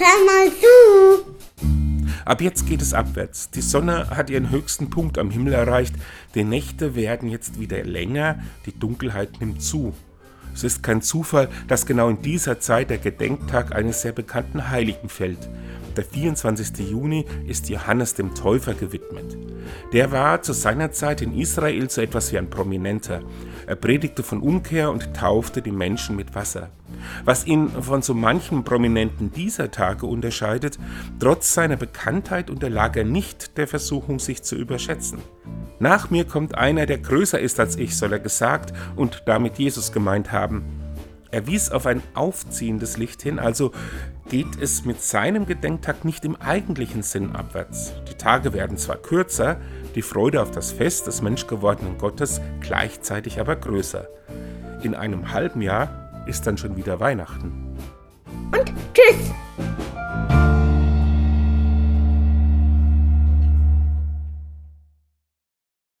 hör mal zu. Ab jetzt geht es abwärts. Die Sonne hat ihren höchsten Punkt am Himmel erreicht. Die Nächte werden jetzt wieder länger, die Dunkelheit nimmt zu. Es ist kein Zufall, dass genau in dieser Zeit der Gedenktag eines sehr bekannten Heiligen fällt. Der 24. Juni ist Johannes dem Täufer gewidmet. Der war zu seiner Zeit in Israel so etwas wie ein Prominenter. Er predigte von Umkehr und taufte die Menschen mit Wasser. Was ihn von so manchen Prominenten dieser Tage unterscheidet, trotz seiner Bekanntheit unterlag er nicht der Versuchung, sich zu überschätzen. Nach mir kommt einer, der größer ist als ich, soll er gesagt und damit Jesus gemeint haben. Er wies auf ein aufziehendes Licht hin, also geht es mit seinem Gedenktag nicht im eigentlichen Sinn abwärts. Die Tage werden zwar kürzer, die Freude auf das Fest des menschgewordenen Gottes gleichzeitig aber größer. In einem halben Jahr ist dann schon wieder Weihnachten. Und tschüss.